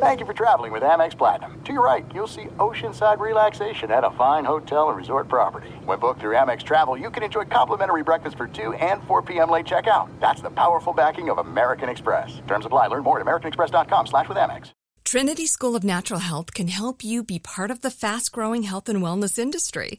Thank you for traveling with Amex Platinum. To your right, you'll see oceanside relaxation at a fine hotel and resort property. When booked through Amex Travel, you can enjoy complimentary breakfast for 2 and 4 p.m. late checkout. That's the powerful backing of American Express. Terms apply. Learn more at americanexpress.com slash with Amex. Trinity School of Natural Health can help you be part of the fast-growing health and wellness industry.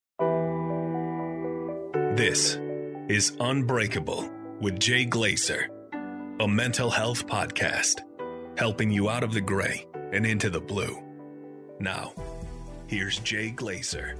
This is Unbreakable with Jay Glazer, a mental health podcast helping you out of the gray and into the blue. Now, here's Jay Glazer.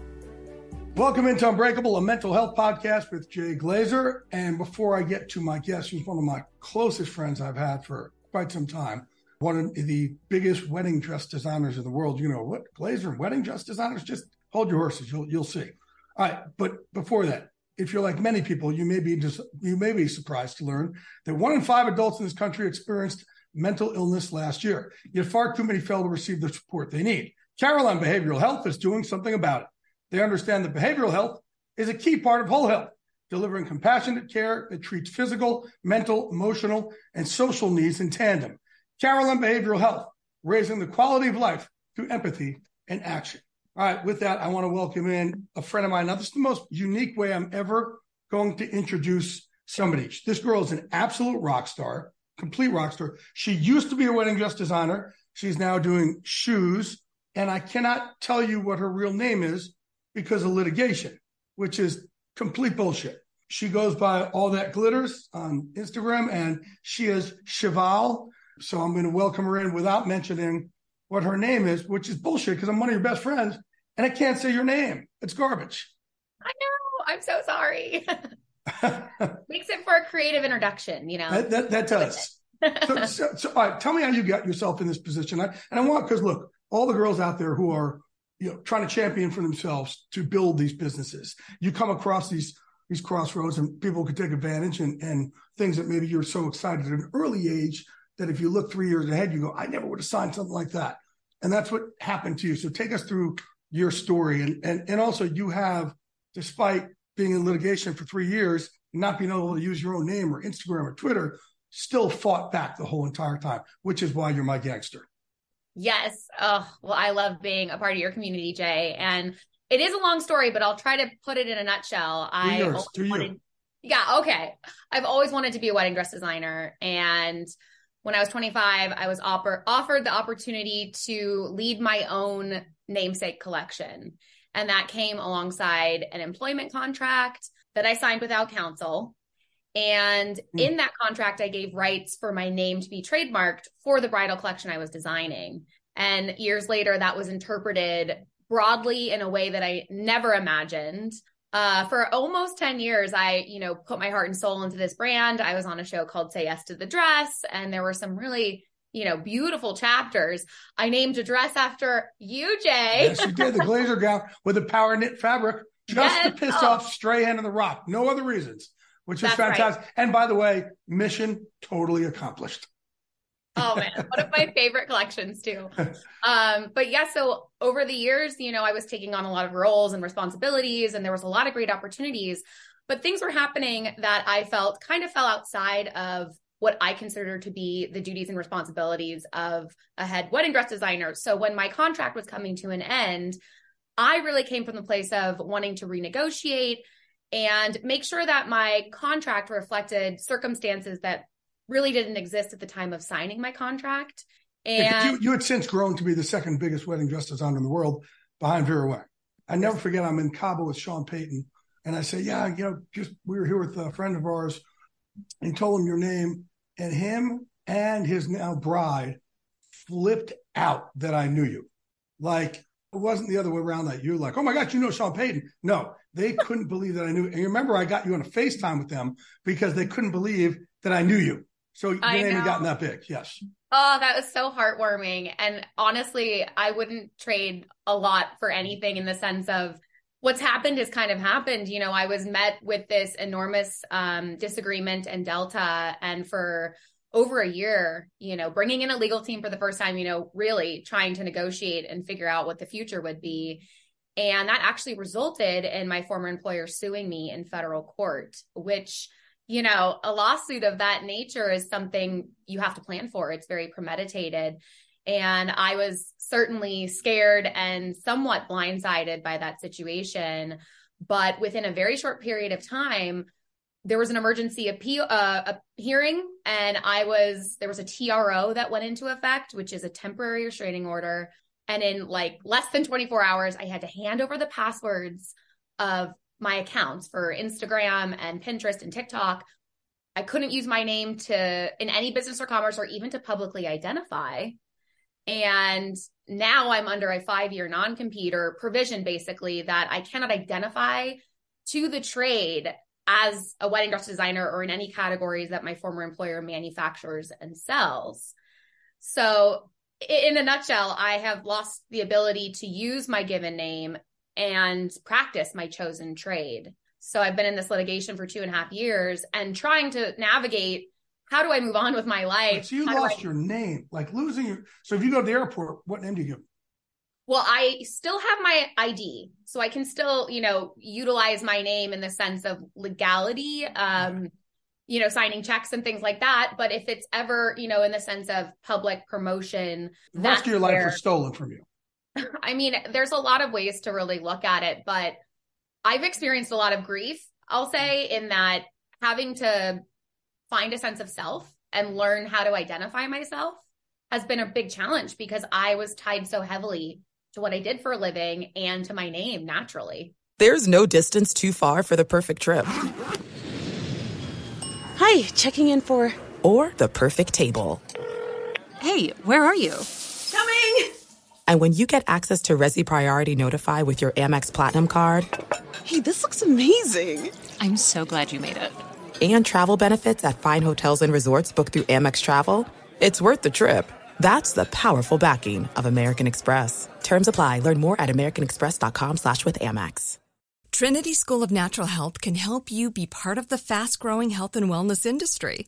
Welcome into Unbreakable, a mental health podcast with Jay Glazer. And before I get to my guest, who's one of my closest friends I've had for quite some time, one of the biggest wedding dress designers in the world. You know what? Glazer wedding dress designers? Just hold your horses. You'll you'll see. All right, but before that, if you're like many people, you may be just, you may be surprised to learn that one in five adults in this country experienced mental illness last year. Yet far too many fail to receive the support they need. Carelon Behavioral Health is doing something about it. They understand that behavioral health is a key part of whole health, delivering compassionate care that treats physical, mental, emotional, and social needs in tandem. Carelon Behavioral Health, raising the quality of life through empathy and action. All right, with that, I want to welcome in a friend of mine. Now, this is the most unique way I'm ever going to introduce somebody. This girl is an absolute rock star, complete rock star. She used to be a wedding dress designer. She's now doing shoes. And I cannot tell you what her real name is because of litigation, which is complete bullshit. She goes by all that glitters on Instagram and she is Cheval. So I'm going to welcome her in without mentioning what her name is, which is bullshit because I'm one of your best friends and I can't say your name. It's garbage. I know. I'm so sorry. Makes it for a creative introduction, you know. That that, that does. so, so, so, all right, tell me how you got yourself in this position. I, and I want because look, all the girls out there who are you know trying to champion for themselves to build these businesses, you come across these these crossroads and people could take advantage and and things that maybe you're so excited at an early age that if you look three years ahead, you go, I never would have signed something like that. And that's what happened to you. So take us through your story. And, and, and also you have, despite being in litigation for three years, not being able to use your own name or Instagram or Twitter, still fought back the whole entire time, which is why you're my gangster. Yes. Oh, well, I love being a part of your community, Jay. And it is a long story, but I'll try to put it in a nutshell. I yours, wanted, yeah, okay. I've always wanted to be a wedding dress designer. And when I was 25, I was offer- offered the opportunity to lead my own namesake collection. And that came alongside an employment contract that I signed without counsel. And mm. in that contract, I gave rights for my name to be trademarked for the bridal collection I was designing. And years later, that was interpreted broadly in a way that I never imagined uh, for almost 10 years, I, you know, put my heart and soul into this brand. I was on a show called Say Yes to the Dress, and there were some really, you know, beautiful chapters. I named a dress after you, Jay. Yes, you did. The Glazer gown with the power knit fabric, just yes. to piss oh. off Strahan and The Rock. No other reasons, which is fantastic. Right. And by the way, mission totally accomplished. Oh man, one of my favorite collections too. Um, but yeah, so over the years, you know, I was taking on a lot of roles and responsibilities, and there was a lot of great opportunities. But things were happening that I felt kind of fell outside of what I consider to be the duties and responsibilities of a head wedding dress designer. So when my contract was coming to an end, I really came from the place of wanting to renegotiate and make sure that my contract reflected circumstances that really didn't exist at the time of signing my contract. And yeah, you, you, had since grown to be the second biggest wedding dress designer in the world behind Vera Wang. I never forget, I'm in Cabo with Sean Payton And I say, yeah, you know, just we were here with a friend of ours and told him your name. And him and his now bride flipped out that I knew you. Like it wasn't the other way around that you like, oh my God, you know Sean Payton. No, they couldn't believe that I knew. And you remember I got you on a FaceTime with them because they couldn't believe that I knew you. So name had gotten that big. Yes. Oh, that was so heartwarming. And honestly, I wouldn't trade a lot for anything in the sense of what's happened has kind of happened. You know, I was met with this enormous um, disagreement and Delta, and for over a year, you know, bringing in a legal team for the first time, you know, really trying to negotiate and figure out what the future would be. And that actually resulted in my former employer suing me in federal court, which, you know, a lawsuit of that nature is something you have to plan for. It's very premeditated. And I was certainly scared and somewhat blindsided by that situation. But within a very short period of time, there was an emergency appeal uh, hearing and i was there was a tro that went into effect which is a temporary restraining order and in like less than 24 hours i had to hand over the passwords of my accounts for instagram and pinterest and tiktok i couldn't use my name to in any business or commerce or even to publicly identify and now i'm under a five year non-compete or provision basically that i cannot identify to the trade as a wedding dress designer or in any categories that my former employer manufactures and sells. So, in a nutshell, I have lost the ability to use my given name and practice my chosen trade. So, I've been in this litigation for two and a half years and trying to navigate how do I move on with my life? So, you how lost I... your name, like losing your. So, if you go to the airport, what name do you give? Well, I still have my ID, so I can still, you know, utilize my name in the sense of legality, um, you know, signing checks and things like that. But if it's ever, you know, in the sense of public promotion, the rest of your life was stolen from you. I mean, there's a lot of ways to really look at it, but I've experienced a lot of grief, I'll say, in that having to find a sense of self and learn how to identify myself has been a big challenge because I was tied so heavily to what I did for a living and to my name naturally. There's no distance too far for the perfect trip. Hi, checking in for. Or the perfect table. Hey, where are you? Coming! And when you get access to Resy Priority Notify with your Amex Platinum card. Hey, this looks amazing! I'm so glad you made it. And travel benefits at fine hotels and resorts booked through Amex Travel. It's worth the trip. That's the powerful backing of American Express. Terms apply. Learn more at americanexpress.com slash with Amex. Trinity School of Natural Health can help you be part of the fast-growing health and wellness industry.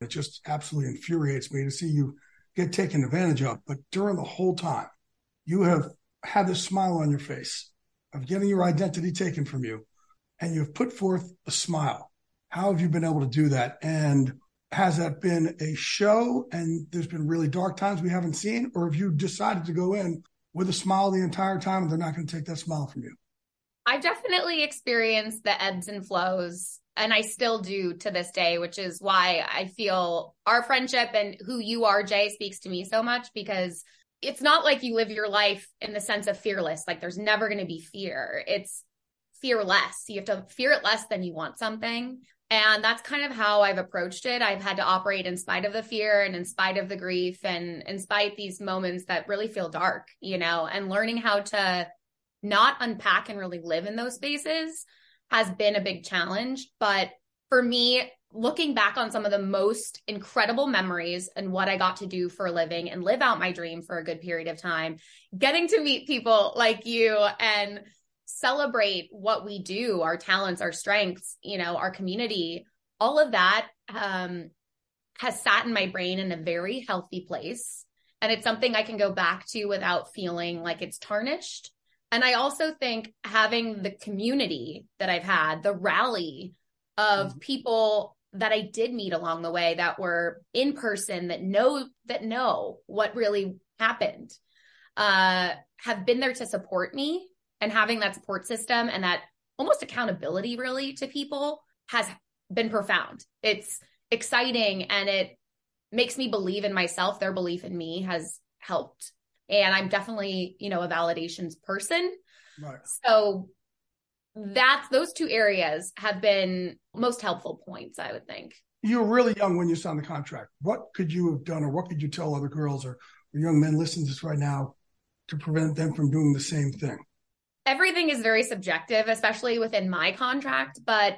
It just absolutely infuriates me to see you get taken advantage of. But during the whole time, you have had this smile on your face of getting your identity taken from you, and you've put forth a smile. How have you been able to do that? And has that been a show and there's been really dark times we haven't seen? Or have you decided to go in with a smile the entire time and they're not going to take that smile from you? I've definitely experienced the ebbs and flows and I still do to this day, which is why I feel our friendship and who you are, Jay, speaks to me so much because it's not like you live your life in the sense of fearless. Like there's never going to be fear. It's fearless. You have to fear it less than you want something. And that's kind of how I've approached it. I've had to operate in spite of the fear and in spite of the grief and in spite these moments that really feel dark, you know, and learning how to not unpack and really live in those spaces has been a big challenge. But for me, looking back on some of the most incredible memories and what I got to do for a living and live out my dream for a good period of time, getting to meet people like you and celebrate what we do, our talents, our strengths, you know, our community, all of that um, has sat in my brain in a very healthy place. And it's something I can go back to without feeling like it's tarnished. And I also think having the community that I've had, the rally of mm-hmm. people that I did meet along the way that were in person that know that know what really happened uh have been there to support me and having that support system and that almost accountability really to people has been profound. It's exciting and it makes me believe in myself. Their belief in me has helped. And I'm definitely, you know, a validations person. Right. So that's those two areas have been most helpful points, I would think. You were really young when you signed the contract. What could you have done, or what could you tell other girls or, or young men listening to this right now to prevent them from doing the same thing? Everything is very subjective, especially within my contract. But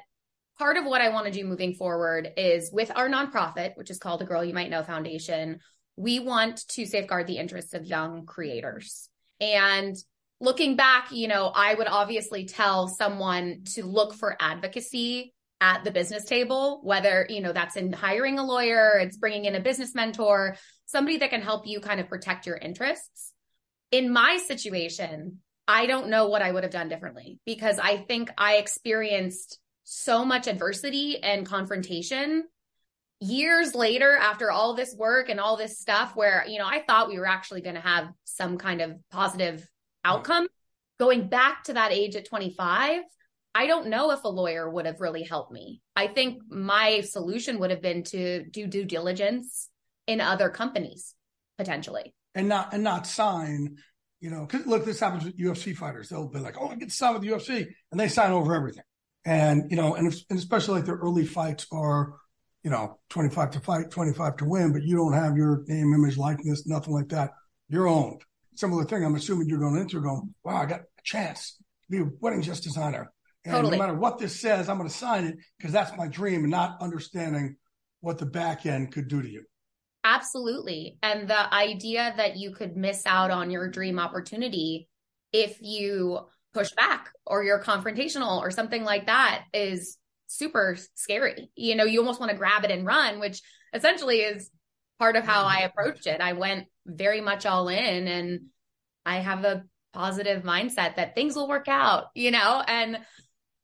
part of what I want to do moving forward is with our nonprofit, which is called the Girl You Might Know Foundation, we want to safeguard the interests of young creators. And looking back, you know, I would obviously tell someone to look for advocacy at the business table, whether, you know, that's in hiring a lawyer, it's bringing in a business mentor, somebody that can help you kind of protect your interests. In my situation, I don't know what I would have done differently because I think I experienced so much adversity and confrontation years later after all this work and all this stuff where you know I thought we were actually going to have some kind of positive outcome. Going back to that age at 25, I don't know if a lawyer would have really helped me. I think my solution would have been to do due diligence in other companies potentially. And not and not sign, you know, because look, this happens with UFC fighters. They'll be like, "Oh, I get to sign with the UFC," and they sign over everything. And you know, and, if, and especially like their early fights are, you know, twenty five to fight, twenty five to win, but you don't have your name, image, likeness, nothing like that. You're owned similar thing. I'm assuming you're going into going, wow, I got a chance to be a wedding dress designer. And totally. no matter what this says, I'm going to sign it because that's my dream and not understanding what the back end could do to you. Absolutely. And the idea that you could miss out on your dream opportunity if you push back or you're confrontational or something like that is super scary. You know, you almost want to grab it and run, which essentially is part of how I approached it. I went very much all in and I have a positive mindset that things will work out, you know? And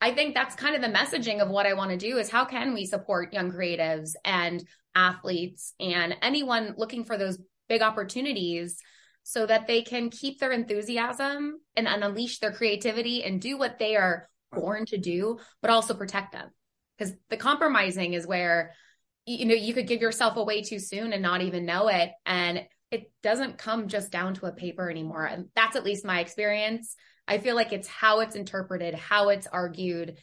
I think that's kind of the messaging of what I want to do is how can we support young creatives and athletes and anyone looking for those big opportunities so that they can keep their enthusiasm and, unleash their creativity and do what they are born to do, but also protect them. Because the compromising is where you know you could give yourself away too soon and not even know it and it doesn't come just down to a paper anymore. And that's at least my experience. I feel like it's how it's interpreted, how it's argued.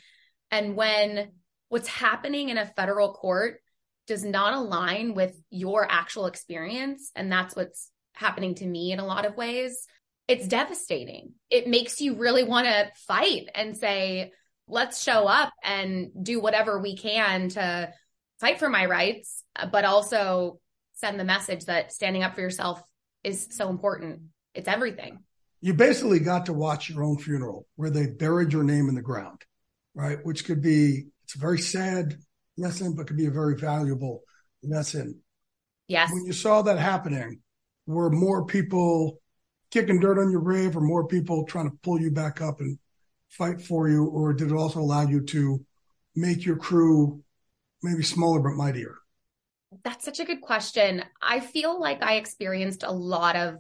And when what's happening in a federal court does not align with your actual experience, and that's what's happening to me in a lot of ways, it's devastating. It makes you really want to fight and say, let's show up and do whatever we can to fight for my rights, but also send the message that standing up for yourself is so important. It's everything. You basically got to watch your own funeral where they buried your name in the ground, right? Which could be, it's a very sad lesson, but could be a very valuable lesson. Yes. When you saw that happening, were more people kicking dirt on your grave or more people trying to pull you back up and fight for you? Or did it also allow you to make your crew maybe smaller but mightier? That's such a good question. I feel like I experienced a lot of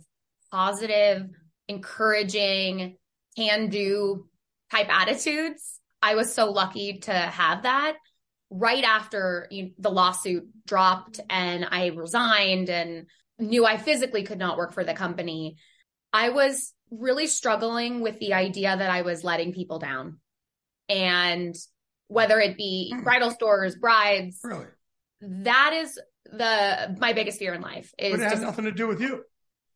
positive, encouraging, can do type attitudes. I was so lucky to have that right after you know, the lawsuit dropped and I resigned and knew I physically could not work for the company. I was really struggling with the idea that I was letting people down. And whether it be hmm. bridal stores, brides, really? that is the my biggest fear in life is but it has just, nothing to do with you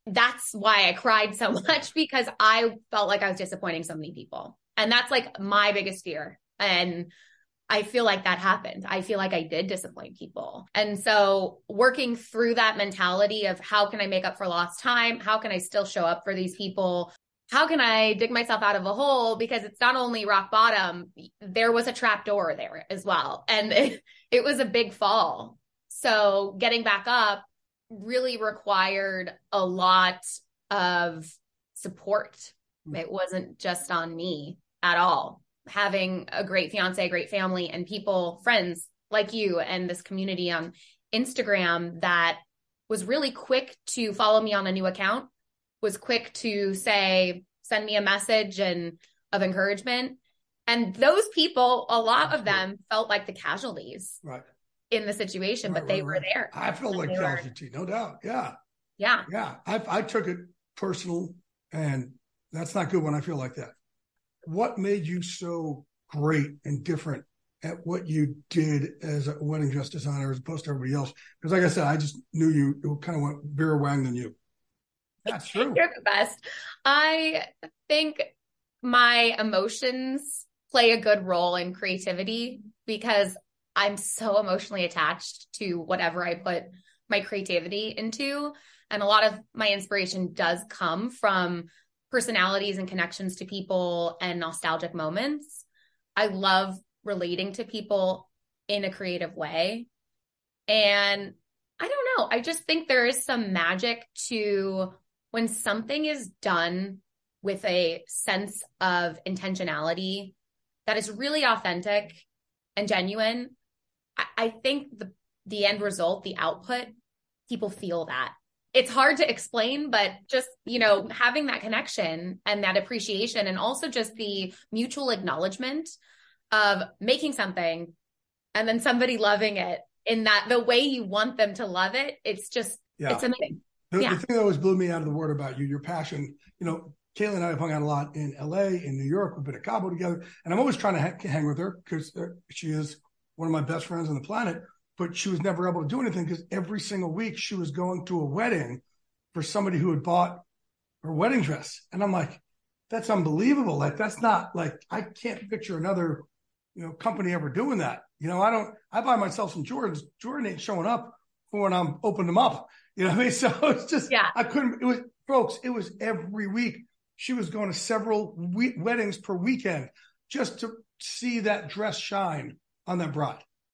that's why i cried so much because i felt like i was disappointing so many people and that's like my biggest fear and I feel like that happened. I feel like I did disappoint people. And so working through that mentality of how can I make up for lost time? How can I still show up for these people? How can I dig myself out of a hole? Because it's not only rock bottom, there was a trap door there as well. And it, it was a big fall. So getting back up really required a lot of support. Hmm. It wasn't just on me at all having a great fiance, a great family, and people, friends like you and this community on Instagram that was really quick to follow me on a new account, was quick to say, send me a message and of encouragement. And those people, a lot of them felt like the casualties right. in the situation, right, but they right, were there. I felt like casualty, were... no doubt. Yeah. Yeah. Yeah. I, I took it personal and that's not good when I feel like that what made you so great and different at what you did as a wedding dress designer as opposed to everybody else? Because, like I said, I just knew you it kind of went Vera Wang than you. That's true. You're the best. I think my emotions play a good role in creativity because I'm so emotionally attached to whatever I put my creativity into. And a lot of my inspiration does come from personalities and connections to people and nostalgic moments. I love relating to people in a creative way. And I don't know, I just think there is some magic to when something is done with a sense of intentionality that is really authentic and genuine. I, I think the the end result, the output, people feel that it's hard to explain, but just, you know, having that connection and that appreciation and also just the mutual acknowledgement of making something and then somebody loving it in that the way you want them to love it. It's just, yeah. it's amazing. The, yeah. the thing that always blew me out of the word about you, your passion, you know, Kayla and I have hung out a lot in LA, in New York. We've been at Cabo together. And I'm always trying to ha- hang with her because uh, she is one of my best friends on the planet but she was never able to do anything because every single week she was going to a wedding for somebody who had bought her wedding dress. And I'm like, that's unbelievable. Like, that's not like, I can't picture another, you know, company ever doing that. You know, I don't, I buy myself some Jordans. Jordan ain't showing up for when I'm opening them up. You know what I mean? So it's just, yeah, I couldn't, it was, folks, it was every week. She was going to several we- weddings per weekend just to see that dress shine on that bride.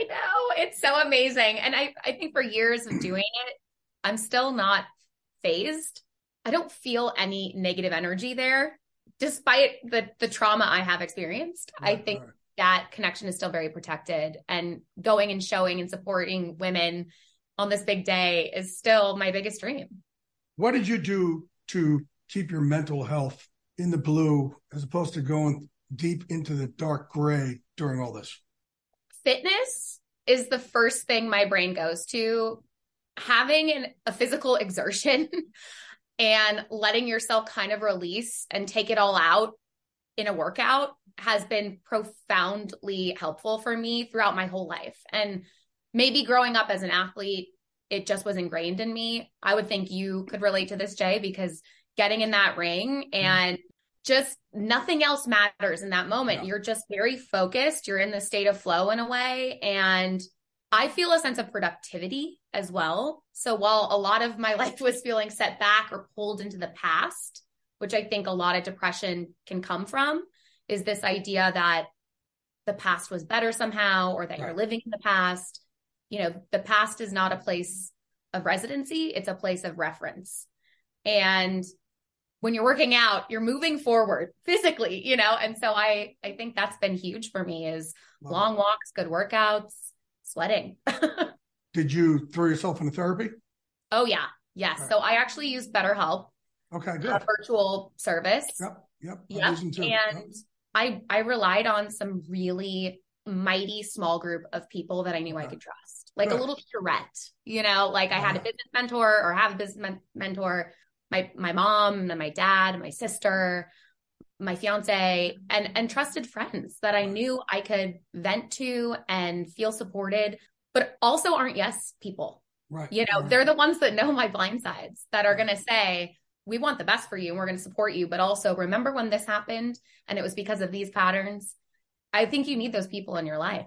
I know. It's so amazing. And I, I think for years of doing it, I'm still not phased. I don't feel any negative energy there, despite the the trauma I have experienced. Right, I think right. that connection is still very protected. And going and showing and supporting women on this big day is still my biggest dream. What did you do to keep your mental health in the blue as opposed to going deep into the dark gray during all this? Fitness is the first thing my brain goes to. Having an, a physical exertion and letting yourself kind of release and take it all out in a workout has been profoundly helpful for me throughout my whole life. And maybe growing up as an athlete, it just was ingrained in me. I would think you could relate to this, Jay, because getting in that ring mm-hmm. and just nothing else matters in that moment. Yeah. You're just very focused. You're in the state of flow in a way. And I feel a sense of productivity as well. So while a lot of my life was feeling set back or pulled into the past, which I think a lot of depression can come from, is this idea that the past was better somehow or that right. you're living in the past. You know, the past is not a place of residency, it's a place of reference. And when you're working out, you're moving forward physically, you know? And so I I think that's been huge for me is wow. long walks, good workouts, sweating. Did you throw yourself into therapy? Oh yeah. Yes. Right. So I actually use BetterHelp. Okay, good. A virtual service. Yep. Yep. Yep. And yep. I I relied on some really mighty small group of people that I knew okay. I could trust. Like a little charrette, you know, like I had a business mentor or have a business men- mentor, my my mom and my dad, my sister, my fiance and and trusted friends that I knew I could vent to and feel supported, but also aren't yes people. Right. You know, right. they're the ones that know my blind sides that are going to say, we want the best for you and we're going to support you, but also remember when this happened and it was because of these patterns. I think you need those people in your life.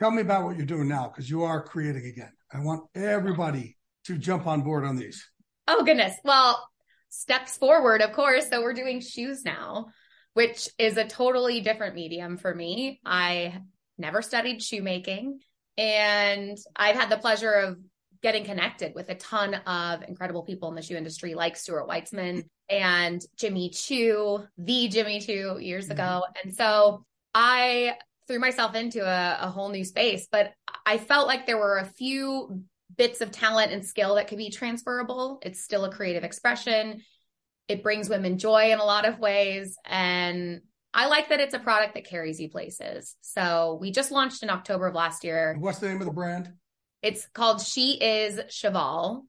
Tell me about what you're doing now because you are creating again. I want everybody to jump on board on these. Oh, goodness. Well, steps forward, of course. So we're doing shoes now, which is a totally different medium for me. I never studied shoemaking and I've had the pleasure of getting connected with a ton of incredible people in the shoe industry like Stuart Weitzman and Jimmy Choo, the Jimmy Choo years mm-hmm. ago. And so I threw myself into a, a whole new space, but I felt like there were a few bits of talent and skill that could be transferable. It's still a creative expression. It brings women joy in a lot of ways. And I like that it's a product that carries you places. So we just launched in October of last year. What's the name of the brand? It's called She Is Cheval.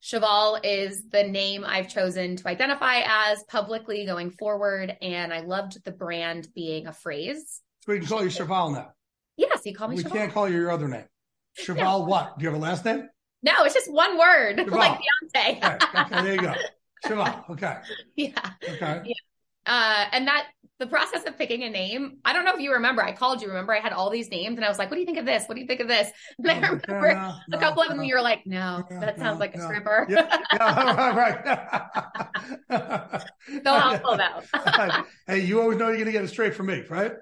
Cheval is the name I've chosen to identify as publicly going forward. And I loved the brand being a phrase. So we can call you Cheval now. Yes, you call me We Cheval. can't call you your other name. Cheval no. what? Do you have a last name? No, it's just one word, Cheval. like Beyonce. okay. okay, there you go. Cheval. Okay. Yeah. Okay. Yeah. Uh, and that the process of picking a name, I don't know if you remember, I called you. Remember, I had all these names and I was like, what do you think of this? What do you think of this? And I remember no, no, a couple of them, you were like, no, that sounds like a stripper. Yeah, yeah, right. so helpful though. hey, you always know you're going to get it straight from me, right?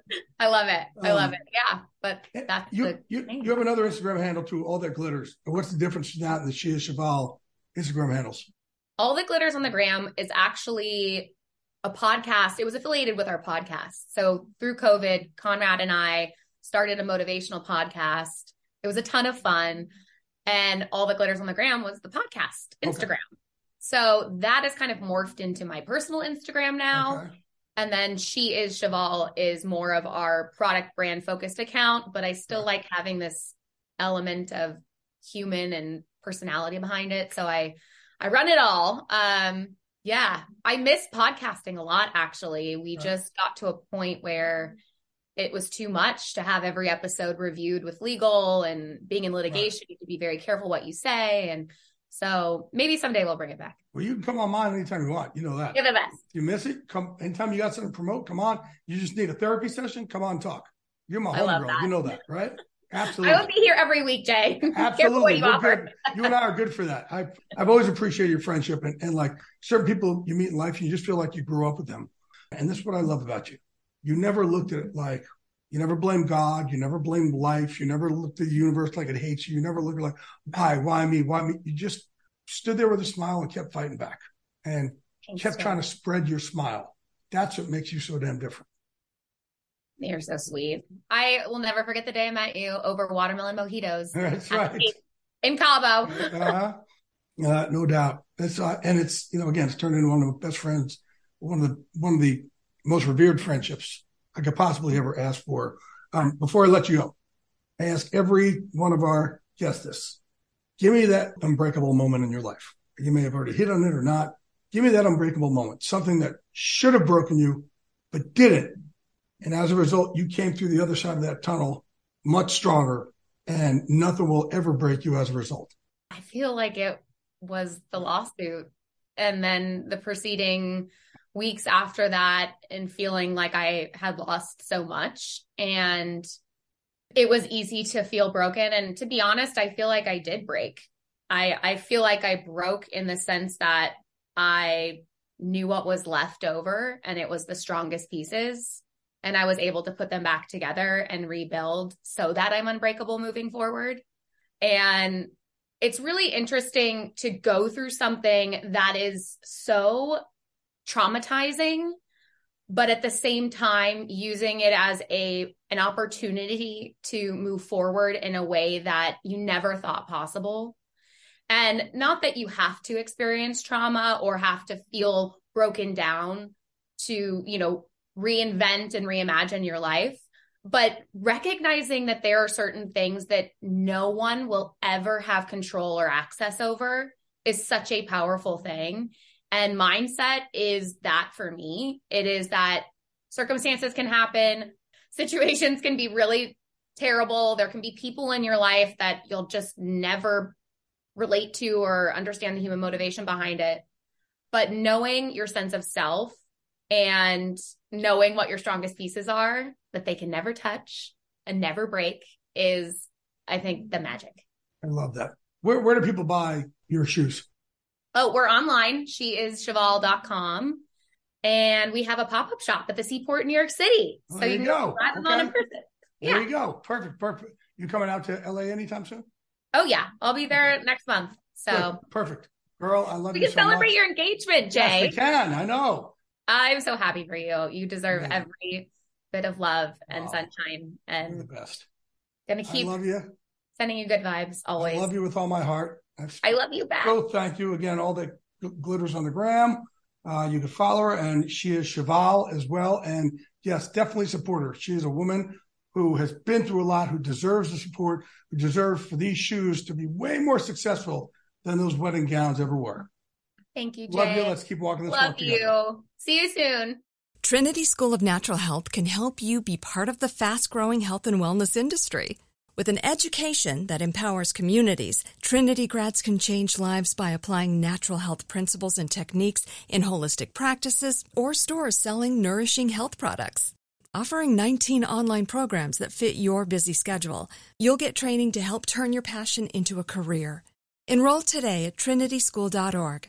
I love it. I um, love it. Yeah. But that's you, you, you have another Instagram handle too, All That Glitters. What's the difference between that and the She is Cheval Instagram handles? All That Glitters on the gram is actually a podcast. It was affiliated with our podcast. So through COVID, Conrad and I started a motivational podcast. It was a ton of fun. And all the glitters on the gram was the podcast, Instagram. Okay. So that has kind of morphed into my personal Instagram now. Okay. And then she is Cheval is more of our product brand focused account, but I still like having this element of human and personality behind it. So I I run it all. Um yeah, I miss podcasting a lot, actually. We right. just got to a point where it was too much to have every episode reviewed with legal and being in litigation. Right. You have to be very careful what you say. And so maybe someday we'll bring it back. Well, you can come on mine anytime you want. You know that. You're the best. You miss it? Come anytime you got something to promote, come on. You just need a therapy session, come on, talk. You're my homegirl. You know that, right? Absolutely. I will be here every week, Jay. Absolutely. You, you, and I are good for that. I, I've always appreciated your friendship and, and like certain people you meet in life, you just feel like you grew up with them. And this is what I love about you. You never looked at it like, you never blame God. You never blame life. You never looked at the universe like it hates you. You never looked like, why, why me, why me? You just stood there with a smile and kept fighting back and Thanks, kept trying to spread your smile. That's what makes you so damn different. You're so sweet. I will never forget the day I met you over watermelon mojitos. That's right. In Cabo. uh-huh. uh, no doubt. That's uh, and it's you know again it's turned into one of my best friends, one of the one of the most revered friendships I could possibly ever ask for. Um, before I let you go, I ask every one of our guests this: Give me that unbreakable moment in your life. You may have already hit on it or not. Give me that unbreakable moment, something that should have broken you, but didn't. And as a result, you came through the other side of that tunnel much stronger and nothing will ever break you as a result. I feel like it was the lawsuit and then the preceding weeks after that and feeling like I had lost so much and it was easy to feel broken and to be honest I feel like I did break. I I feel like I broke in the sense that I knew what was left over and it was the strongest pieces and I was able to put them back together and rebuild so that I'm unbreakable moving forward. And it's really interesting to go through something that is so traumatizing but at the same time using it as a an opportunity to move forward in a way that you never thought possible and not that you have to experience trauma or have to feel broken down to you know reinvent and reimagine your life but recognizing that there are certain things that no one will ever have control or access over is such a powerful thing. And mindset is that for me. It is that circumstances can happen, situations can be really terrible. There can be people in your life that you'll just never relate to or understand the human motivation behind it. But knowing your sense of self and knowing what your strongest pieces are that they can never touch and never break is i think the magic. I love that. Where, where do people buy your shoes? Oh we're online. She is cheval.com and we have a pop-up shop at the seaport in new york city. Well, so you, you can go. okay. on in person there yeah. you go. Perfect perfect. You coming out to la anytime soon? Oh yeah. I'll be there okay. next month. So Good. perfect. Girl i love you. we you can so celebrate much. your engagement jay yes, we can. I know I'm so happy for you. You deserve yeah. every bit of love and sunshine and You're the best. Gonna keep I love you. Sending you good vibes always. I love you with all my heart. I love you back. So thank you again. All the glitters on the gram. Uh, you can follow her and she is Cheval as well. And yes, definitely support her. She is a woman who has been through a lot, who deserves the support, who deserves for these shoes to be way more successful than those wedding gowns ever were. Thank you, Jay. Love you. Let's keep walking this Love walk you. together. See you soon. Trinity School of Natural Health can help you be part of the fast growing health and wellness industry. With an education that empowers communities, Trinity grads can change lives by applying natural health principles and techniques in holistic practices or stores selling nourishing health products. Offering 19 online programs that fit your busy schedule, you'll get training to help turn your passion into a career. Enroll today at trinityschool.org.